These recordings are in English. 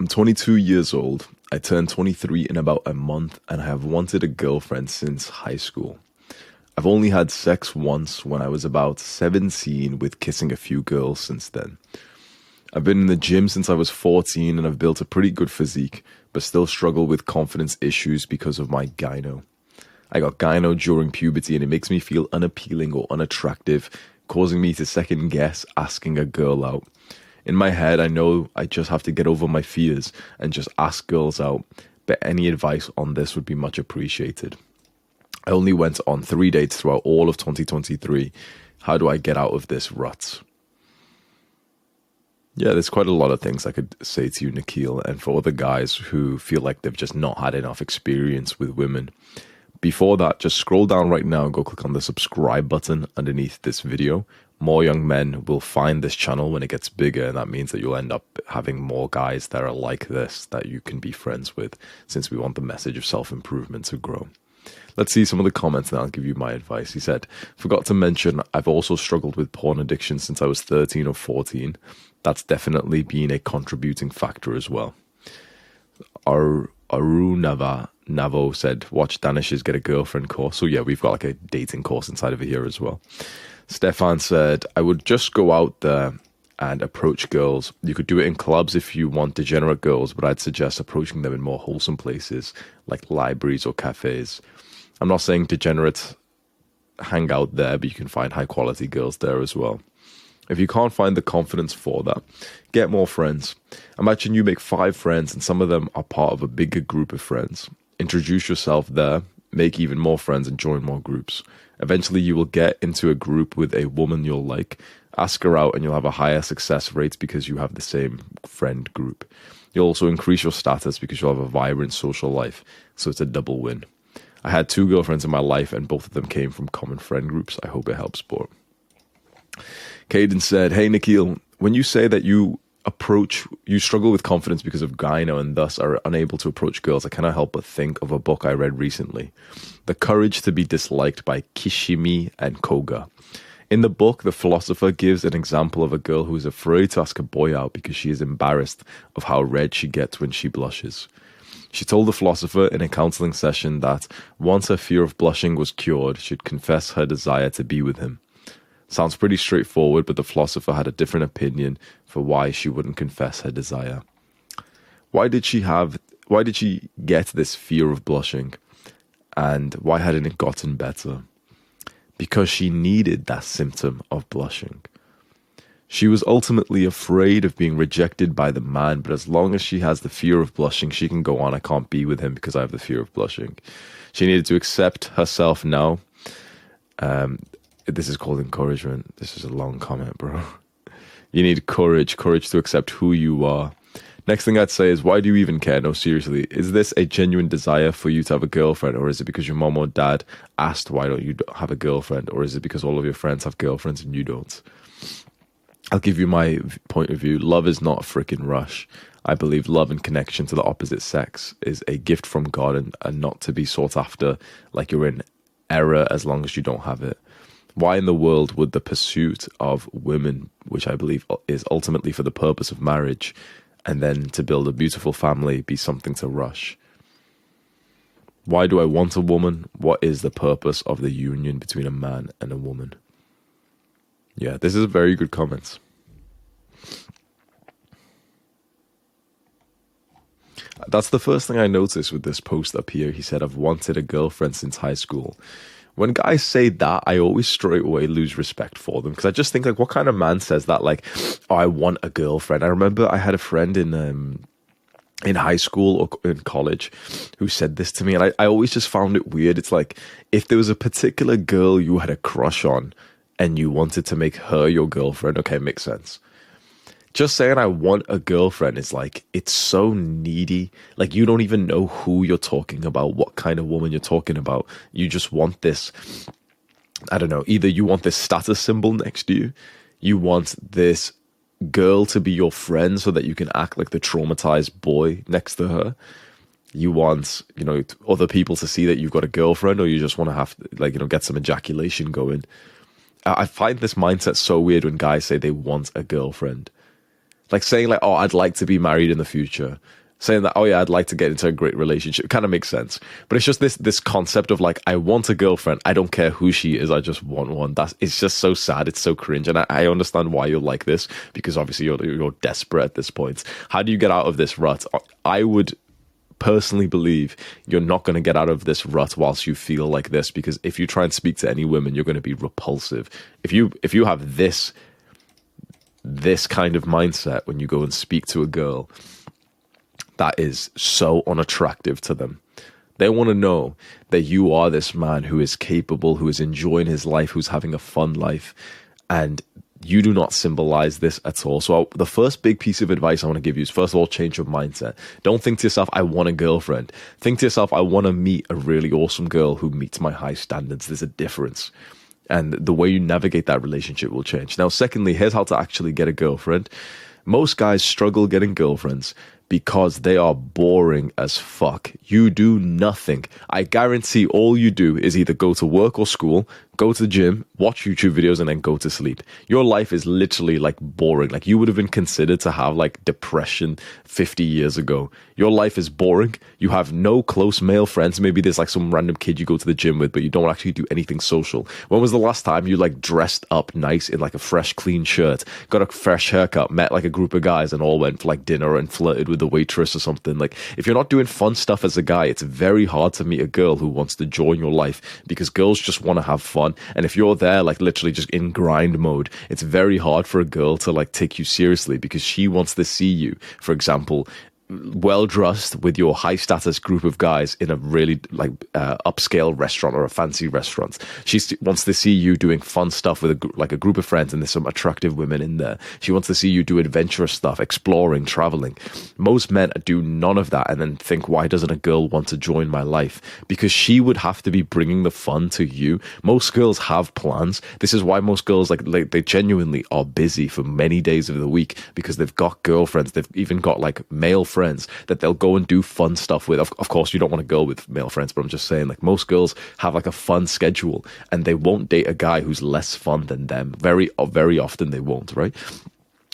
I'm 22 years old. I turned 23 in about a month and I have wanted a girlfriend since high school. I've only had sex once when I was about 17 with kissing a few girls since then. I've been in the gym since I was 14 and I've built a pretty good physique, but still struggle with confidence issues because of my gyno. I got gyno during puberty and it makes me feel unappealing or unattractive, causing me to second guess asking a girl out. In my head, I know I just have to get over my fears and just ask girls out, but any advice on this would be much appreciated. I only went on three dates throughout all of 2023. How do I get out of this rut? Yeah, there's quite a lot of things I could say to you, Nikhil, and for other guys who feel like they've just not had enough experience with women. Before that, just scroll down right now and go click on the subscribe button underneath this video. More young men will find this channel when it gets bigger, and that means that you'll end up having more guys that are like this that you can be friends with, since we want the message of self improvement to grow. Let's see some of the comments and I'll give you my advice. He said, Forgot to mention, I've also struggled with porn addiction since I was 13 or 14. That's definitely been a contributing factor as well. Ar- Arunava Navo said, Watch Danish's Get a Girlfriend course. So, yeah, we've got like a dating course inside of here as well. Stefan said, I would just go out there and approach girls. You could do it in clubs if you want degenerate girls, but I'd suggest approaching them in more wholesome places like libraries or cafes. I'm not saying degenerates hang out there, but you can find high quality girls there as well. If you can't find the confidence for that, get more friends. Imagine you make five friends and some of them are part of a bigger group of friends. Introduce yourself there, make even more friends, and join more groups. Eventually, you will get into a group with a woman you'll like. Ask her out, and you'll have a higher success rate because you have the same friend group. You'll also increase your status because you'll have a vibrant social life. So it's a double win. I had two girlfriends in my life, and both of them came from common friend groups. I hope it helps, sport. Caden said, Hey, Nikhil, when you say that you approach, you struggle with confidence because of gyno and thus are unable to approach girls, I cannot help but think of a book I read recently The Courage to be Disliked by Kishimi and Koga. In the book, the philosopher gives an example of a girl who is afraid to ask a boy out because she is embarrassed of how red she gets when she blushes. She told the philosopher in a counseling session that once her fear of blushing was cured, she'd confess her desire to be with him. Sounds pretty straightforward, but the philosopher had a different opinion for why she wouldn't confess her desire. Why did she have why did she get this fear of blushing? And why hadn't it gotten better? Because she needed that symptom of blushing. She was ultimately afraid of being rejected by the man, but as long as she has the fear of blushing, she can go on. I can't be with him because I have the fear of blushing. She needed to accept herself now. Um, this is called encouragement. This is a long comment, bro. You need courage, courage to accept who you are. Next thing I'd say is, why do you even care? No, seriously, is this a genuine desire for you to have a girlfriend, or is it because your mom or dad asked why don't you have a girlfriend, or is it because all of your friends have girlfriends and you don't? I'll give you my point of view. Love is not a freaking rush. I believe love and connection to the opposite sex is a gift from God and, and not to be sought after like you're in error as long as you don't have it. Why in the world would the pursuit of women, which I believe is ultimately for the purpose of marriage, and then to build a beautiful family, be something to rush? Why do I want a woman? What is the purpose of the union between a man and a woman? Yeah, this is a very good comment. That's the first thing I noticed with this post up here. He said, I've wanted a girlfriend since high school. When guys say that, I always straight away lose respect for them because I just think, like, what kind of man says that? Like, oh, I want a girlfriend. I remember I had a friend in um, in high school or in college who said this to me, and I, I always just found it weird. It's like if there was a particular girl you had a crush on and you wanted to make her your girlfriend, okay, makes sense just saying I want a girlfriend is like it's so needy. Like you don't even know who you're talking about, what kind of woman you're talking about. You just want this I don't know, either you want this status symbol next to you, you want this girl to be your friend so that you can act like the traumatized boy next to her. You want, you know, other people to see that you've got a girlfriend or you just want to have like, you know, get some ejaculation going. I find this mindset so weird when guys say they want a girlfriend like saying like, oh, I'd like to be married in the future. Saying that, oh yeah, I'd like to get into a great relationship kind of makes sense. But it's just this this concept of like, I want a girlfriend. I don't care who she is. I just want one. That's it's just so sad. It's so cringe, and I, I understand why you're like this because obviously you're you're desperate at this point. How do you get out of this rut? I would personally believe you're not going to get out of this rut whilst you feel like this because if you try and speak to any women you're going to be repulsive if you if you have this this kind of mindset when you go and speak to a girl that is so unattractive to them. They want to know that you are this man who is capable, who is enjoying his life, who's having a fun life, and you do not symbolize this at all. So, the first big piece of advice I want to give you is first of all, change your mindset. Don't think to yourself, I want a girlfriend. Think to yourself, I want to meet a really awesome girl who meets my high standards. There's a difference and the way you navigate that relationship will change. Now, secondly, here's how to actually get a girlfriend. Most guys struggle getting girlfriends because they are boring as fuck. You do nothing. I guarantee all you do is either go to work or school, go to the gym, watch YouTube videos, and then go to sleep. Your life is literally like boring. Like you would have been considered to have like depression 50 years ago. Your life is boring. You have no close male friends. Maybe there's like some random kid you go to the gym with, but you don't actually do anything social. When was the last time you like dressed up nice in like a fresh, clean shirt, got a fresh haircut, met like a group of guys, and all went for like dinner and flirted with the waitress or something? Like if you're not doing fun stuff as a guy, it's very hard to meet a girl who wants to join your life because girls just want to have fun on. And if you're there, like literally just in grind mode, it's very hard for a girl to like take you seriously because she wants to see you, for example, well dressed with your high status group of guys in a really like uh, upscale restaurant or a fancy restaurant. She wants to see you doing fun stuff with a, like a group of friends, and there's some attractive women in there. She wants to see you do adventurous stuff, exploring, traveling. Most men do none of that and then think, why doesn't a girl want to join my life? Because she would have to be bringing the fun to you. Most girls have plans. This is why most girls like, they genuinely are busy for many days of the week because they've got girlfriends. They've even got like male friends friends that they'll go and do fun stuff with. Of, of course, you don't want to go with male friends, but I'm just saying, like most girls have like a fun schedule, and they won't date a guy who's less fun than them. Very, uh, very often they won't, right?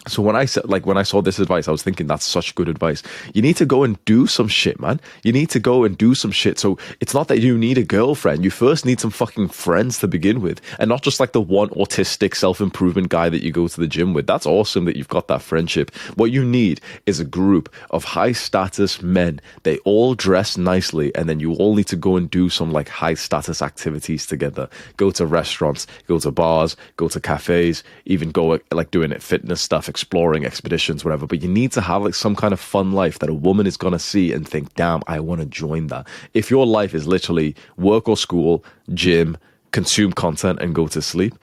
So when I said, like, when I saw this advice, I was thinking that's such good advice. You need to go and do some shit, man. You need to go and do some shit. So it's not that you need a girlfriend. You first need some fucking friends to begin with, and not just like the one autistic self improvement guy that you go to the gym with. That's awesome that you've got that friendship. What you need is a group of high status men. They all dress nicely, and then you all need to go and do some like high status activities together. Go to restaurants, go to bars, go to cafes, even go like doing it fitness stuff exploring expeditions, whatever. But you need to have like some kind of fun life that a woman is going to see and think, damn, I want to join that. If your life is literally work or school, gym, consume content, and go to sleep,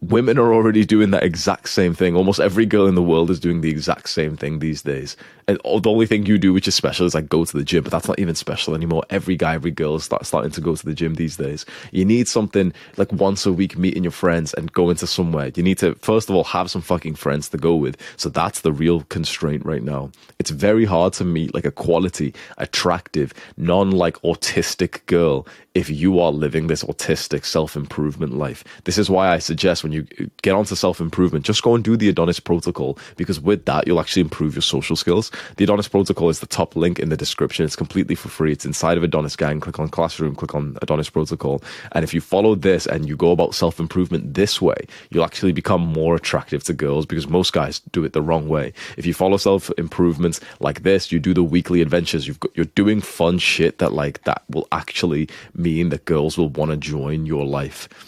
women are already doing that exact same thing. Almost every girl in the world is doing the exact same thing these days. And oh, the only thing you do, which is special, is like go to the gym, but that's not even special anymore. Every guy, every girl is start, starting to go to the gym these days. You need something like once a week, meeting your friends and go into somewhere. You need to, first of all, have some fucking friends to go with. So that's the real constraint right now. It's very hard to meet like a quality, attractive, non like autistic girl if you are living this autistic self improvement life. This is why I suggest when you get onto self improvement, just go and do the Adonis Protocol because with that, you'll actually improve your social skills. The Adonis Protocol is the top link in the description. It's completely for free. It's inside of Adonis Gang. Click on Classroom, click on Adonis Protocol. And if you follow this and you go about self improvement this way, you'll actually become more attractive to girls because most guys do it the wrong way. If you follow self improvements like this, you do the weekly adventures, you've got, you're doing fun shit that like that will actually mean that girls will want to join your life.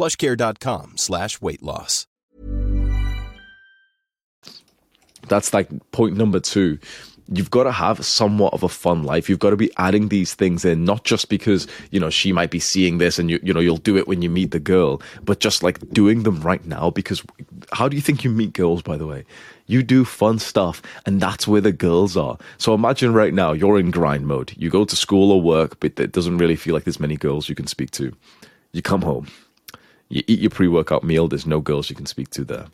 Plushcare.com slash weight loss. That's like point number two. You've got to have somewhat of a fun life. You've got to be adding these things in, not just because, you know, she might be seeing this and you, you know, you'll do it when you meet the girl, but just like doing them right now. Because how do you think you meet girls, by the way? You do fun stuff, and that's where the girls are. So imagine right now you're in grind mode. You go to school or work, but it doesn't really feel like there's many girls you can speak to. You come home, you eat your pre workout meal, there's no girls you can speak to there.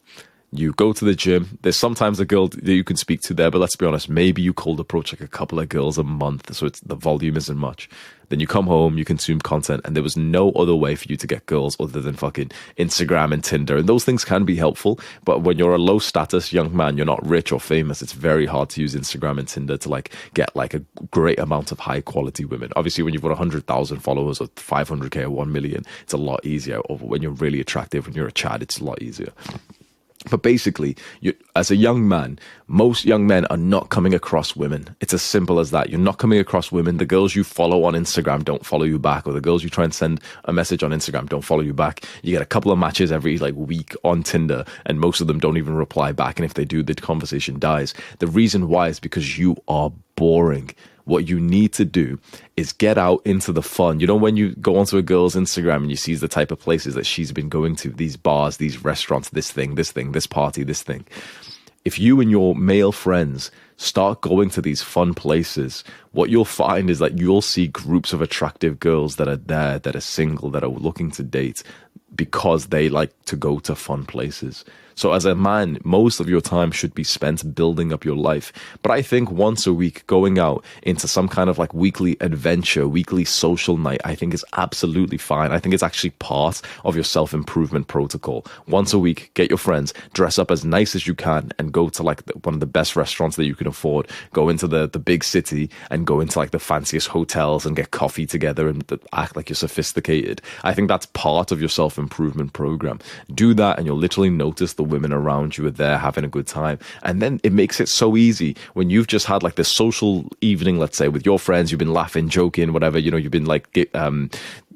You go to the gym. There's sometimes a girl that you can speak to there, but let's be honest, maybe you cold approach like a couple of girls a month, so it's the volume isn't much. Then you come home, you consume content, and there was no other way for you to get girls other than fucking Instagram and Tinder. And those things can be helpful, but when you're a low status young man, you're not rich or famous, it's very hard to use Instagram and Tinder to like get like a great amount of high quality women. Obviously, when you've got 100,000 followers or 500k or 1 million, it's a lot easier. Or when you're really attractive, when you're a Chad, it's a lot easier. But basically, you, as a young man, most young men are not coming across women. It's as simple as that. You're not coming across women. The girls you follow on Instagram don't follow you back, or the girls you try and send a message on Instagram don't follow you back. You get a couple of matches every like week on Tinder, and most of them don't even reply back. And if they do, the conversation dies. The reason why is because you are boring what you need to do is get out into the fun. You know, when you go onto a girl's Instagram and you see the type of places that she's been going to, these bars, these restaurants, this thing, this thing, this party, this thing. If you and your male friends start going to these fun places, what you'll find is that you'll see groups of attractive girls that are there, that are single, that are looking to date because they like to go to fun places. So, as a man, most of your time should be spent building up your life. But I think once a week, going out into some kind of like weekly adventure, weekly social night, I think is absolutely fine. I think it's actually part of your self improvement protocol. Once a week, get your friends, dress up as nice as you can, and go to like one of the best restaurants that you can afford. Go into the, the big city and go into like the fanciest hotels and get coffee together and act like you're sophisticated. I think that's part of your self improvement program. Do that, and you'll literally notice the women around you are there having a good time. And then it makes it so easy when you've just had like this social evening, let's say, with your friends, you've been laughing, joking, whatever, you know, you've been like um,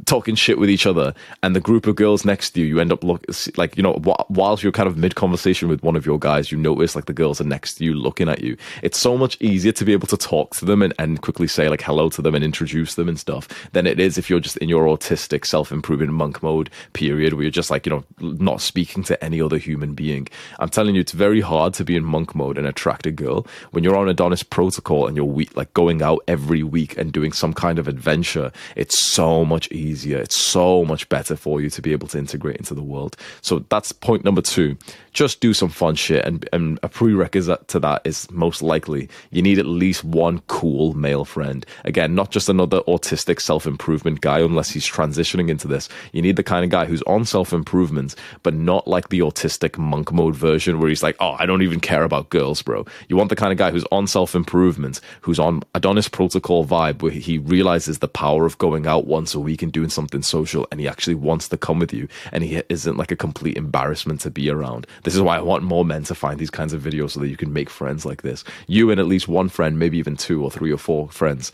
talking shit with each other, and the group of girls next to you, you end up look like, you know, whilst you're kind of mid conversation with one of your guys, you notice like the girls are next to you looking at you. It's so much easier to be able to talk to them and, and quickly say like hello to them and introduce them and stuff than it is if you're just in your autistic self improvement monk mode period where you're just like, you know, not speaking to any other human being. I'm telling you, it's very hard to be in monk mode and attract a girl when you're on Adonis protocol and you're like going out every week and doing some kind of adventure. It's so much easier easier. It's so much better for you to be able to integrate into the world. So that's point number two. Just do some fun shit. And, and a prerequisite to that is most likely you need at least one cool male friend. Again, not just another autistic self improvement guy, unless he's transitioning into this. You need the kind of guy who's on self improvement, but not like the autistic monk mode version where he's like, oh, I don't even care about girls, bro. You want the kind of guy who's on self improvement, who's on Adonis Protocol vibe, where he realizes the power of going out once a week and doing something social, and he actually wants to come with you, and he isn't like a complete embarrassment to be around. This is why I want more men to find these kinds of videos so that you can make friends like this. You and at least one friend, maybe even two or three or four friends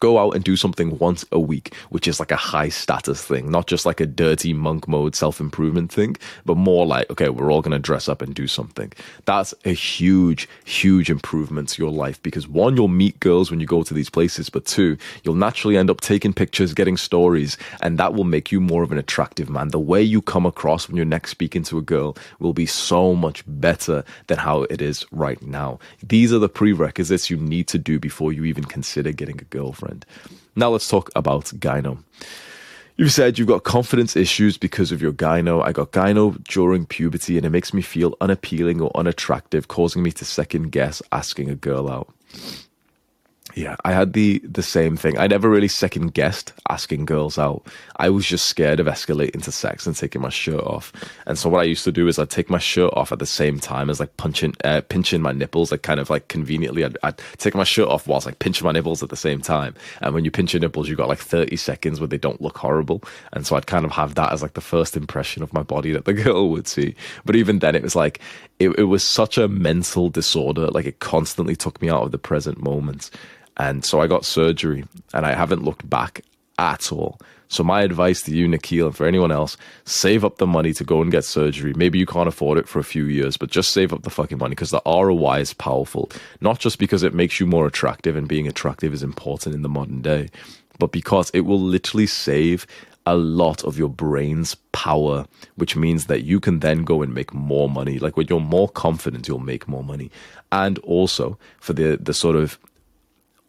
go out and do something once a week, which is like a high status thing, not just like a dirty monk mode self improvement thing, but more like, okay, we're all going to dress up and do something. That's a huge, huge improvement to your life because one, you'll meet girls when you go to these places, but two, you'll naturally end up taking pictures, getting stories, and that will make you more of an attractive man. The way you come across when you're next speaking to a girl will be so much better than how it is right now. These are the prerequisites you need to do before you even consider getting a girlfriend Now let's talk about gyno. You've said you've got confidence issues because of your gyno. I got gyno during puberty and it makes me feel unappealing or unattractive, causing me to second guess asking a girl out. Yeah, I had the the same thing. I never really second guessed asking girls out. I was just scared of escalating to sex and taking my shirt off. And so what I used to do is I'd take my shirt off at the same time as like punching, uh, pinching my nipples. Like kind of like conveniently, I'd, I'd take my shirt off whilst like pinching my nipples at the same time. And when you pinch your nipples, you got like thirty seconds where they don't look horrible. And so I'd kind of have that as like the first impression of my body that the girl would see. But even then, it was like it, it was such a mental disorder. Like it constantly took me out of the present moment. And so I got surgery and I haven't looked back at all. So my advice to you, Nikhil, and for anyone else, save up the money to go and get surgery. Maybe you can't afford it for a few years, but just save up the fucking money because the ROI is powerful. Not just because it makes you more attractive and being attractive is important in the modern day, but because it will literally save a lot of your brain's power, which means that you can then go and make more money. Like when you're more confident, you'll make more money. And also for the the sort of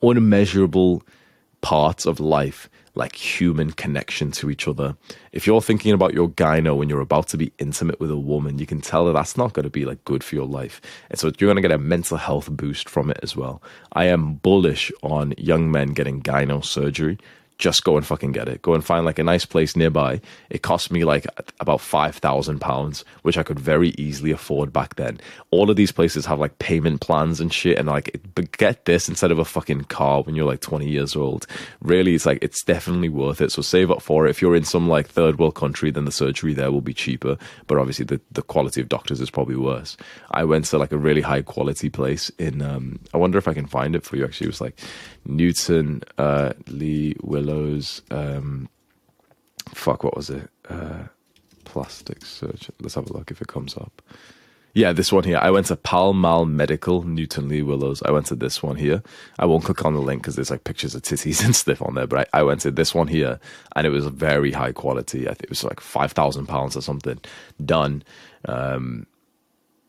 unmeasurable parts of life like human connection to each other. If you're thinking about your gyno when you're about to be intimate with a woman, you can tell that that's not going to be like good for your life. And so you're going to get a mental health boost from it as well. I am bullish on young men getting gyno surgery just go and fucking get it. Go and find like a nice place nearby. It cost me like about five thousand pounds, which I could very easily afford back then. All of these places have like payment plans and shit, and like, get this instead of a fucking car when you're like twenty years old. Really, it's like it's definitely worth it. So save up for it. If you're in some like third world country, then the surgery there will be cheaper, but obviously the the quality of doctors is probably worse. I went to like a really high quality place in. um I wonder if I can find it for you. Actually, it was like Newton uh, Lee Willows. Um, fuck, what was it? Uh, plastic surgeon. Let's have a look if it comes up. Yeah, this one here. I went to Pall Mall Medical, Newton-le-Willows. I went to this one here. I won't click on the link because there's like pictures of titties and stuff on there, but I, I, went to this one here and it was very high quality. I think it was like £5,000 or something done. Um,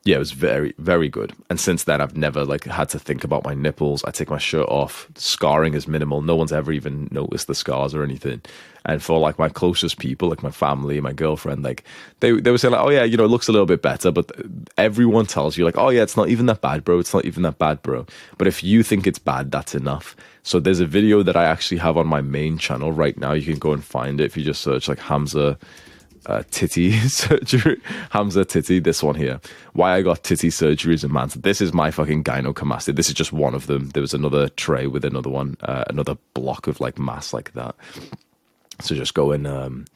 yeah, it was very, very good. And since then, I've never like had to think about my nipples. I take my shirt off. Scarring is minimal. No one's ever even noticed the scars or anything. And for like my closest people, like my family, my girlfriend, like they they were saying like, oh yeah, you know, it looks a little bit better. But everyone tells you like, oh yeah, it's not even that bad, bro. It's not even that bad, bro. But if you think it's bad, that's enough. So there's a video that I actually have on my main channel right now. You can go and find it if you just search like Hamza uh, titty surgery. Hamza titty, this one here. Why I got titty surgeries a man. This is my fucking gynecomastia. This is just one of them. There was another tray with another one, uh, another block of like mass like that. So just go and um,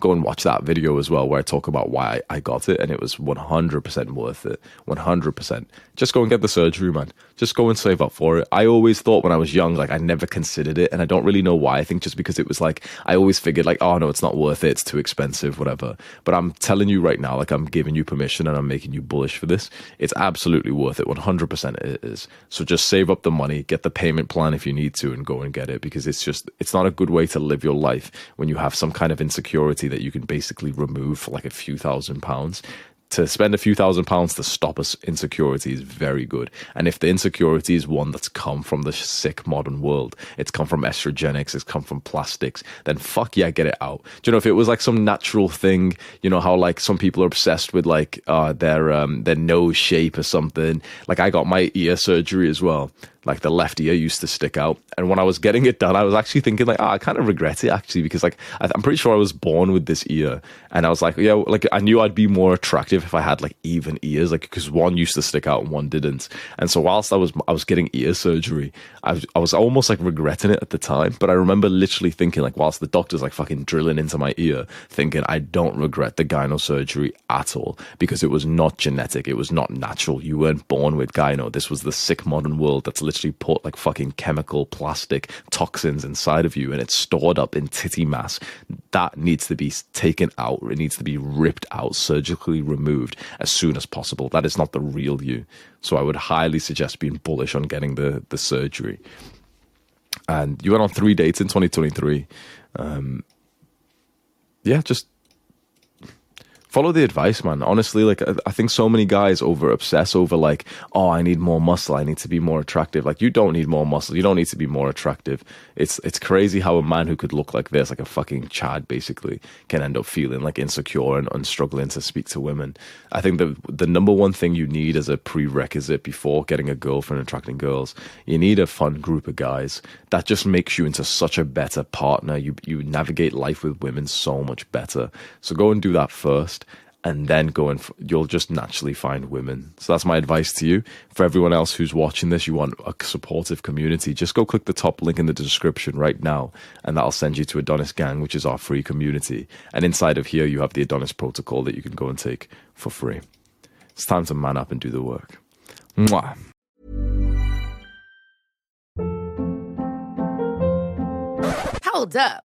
go and watch that video as well, where I talk about why I got it, and it was 100% worth it. 100%. Just go and get the surgery, man. Just go and save up for it. I always thought when I was young, like I never considered it, and I don't really know why. I think just because it was like I always figured like, oh no, it's not worth it. It's too expensive, whatever. But I'm telling you right now, like I'm giving you permission and I'm making you bullish for this. It's absolutely worth it. 100% it is. So just save up the money, get the payment plan if you need to, and go and get it because it's just it's not a good way to live your life when you have some kind of insecurity that you can basically remove for like a few thousand pounds to spend a few thousand pounds to stop us insecurity is very good. And if the insecurity is one that's come from the sick modern world, it's come from estrogenics, it's come from plastics, then fuck yeah, get it out. Do you know if it was like some natural thing, you know how like some people are obsessed with like uh, their um, their nose shape or something. Like I got my ear surgery as well like the left ear used to stick out. And when I was getting it done, I was actually thinking like, oh, I kind of regret it actually because like I, am pretty sure I was born with this ear, and I was like, yeah, like I knew I'd be more attractive if I had like even ears, like because one used to stick out and one didn't. And so whilst I was I was getting ear surgery, I was I was almost like regretting it at the time. But I remember literally thinking like, whilst the doctor's like fucking drilling into my ear, thinking I don't regret the gyno surgery at all because it was not genetic, it was not natural. You weren't born with gyno. This was the sick modern world that's literally literally put like fucking chemical plastic toxins inside of you and it's stored up in titty mass. That needs to be taken out. It needs to be ripped out, surgically removed as soon as possible. That is not the real you. So I would highly suggest being bullish on getting the, the surgery. And you went on three dates in 2023. Um, yeah, just follow the advice, man. Honestly, like I think so many guys over obsess over like, oh, I need more muscle. I need to be more attractive. Like you don't need more muscle. You don't need to be more attractive. It's it's crazy how a man who could look like this, like a fucking Chad, basically, can end up feeling like insecure and, and struggling to speak to women. I think the the number one thing you need as a prerequisite before getting a girlfriend attracting girls, you need a fun group of guys. That just makes you into such a better partner. You you navigate life with women so much better. So go and do that first and then go and f- you'll just naturally find women. So that's my advice to you. For everyone else who's watching this, you want a supportive community, just go click the top link in the description right now, and that'll send you to Adonis Gang, which is our free community. And inside of here, you have the Adonis protocol that you can go and take for free. It's time to man up and do the work. Mwah. Hold up.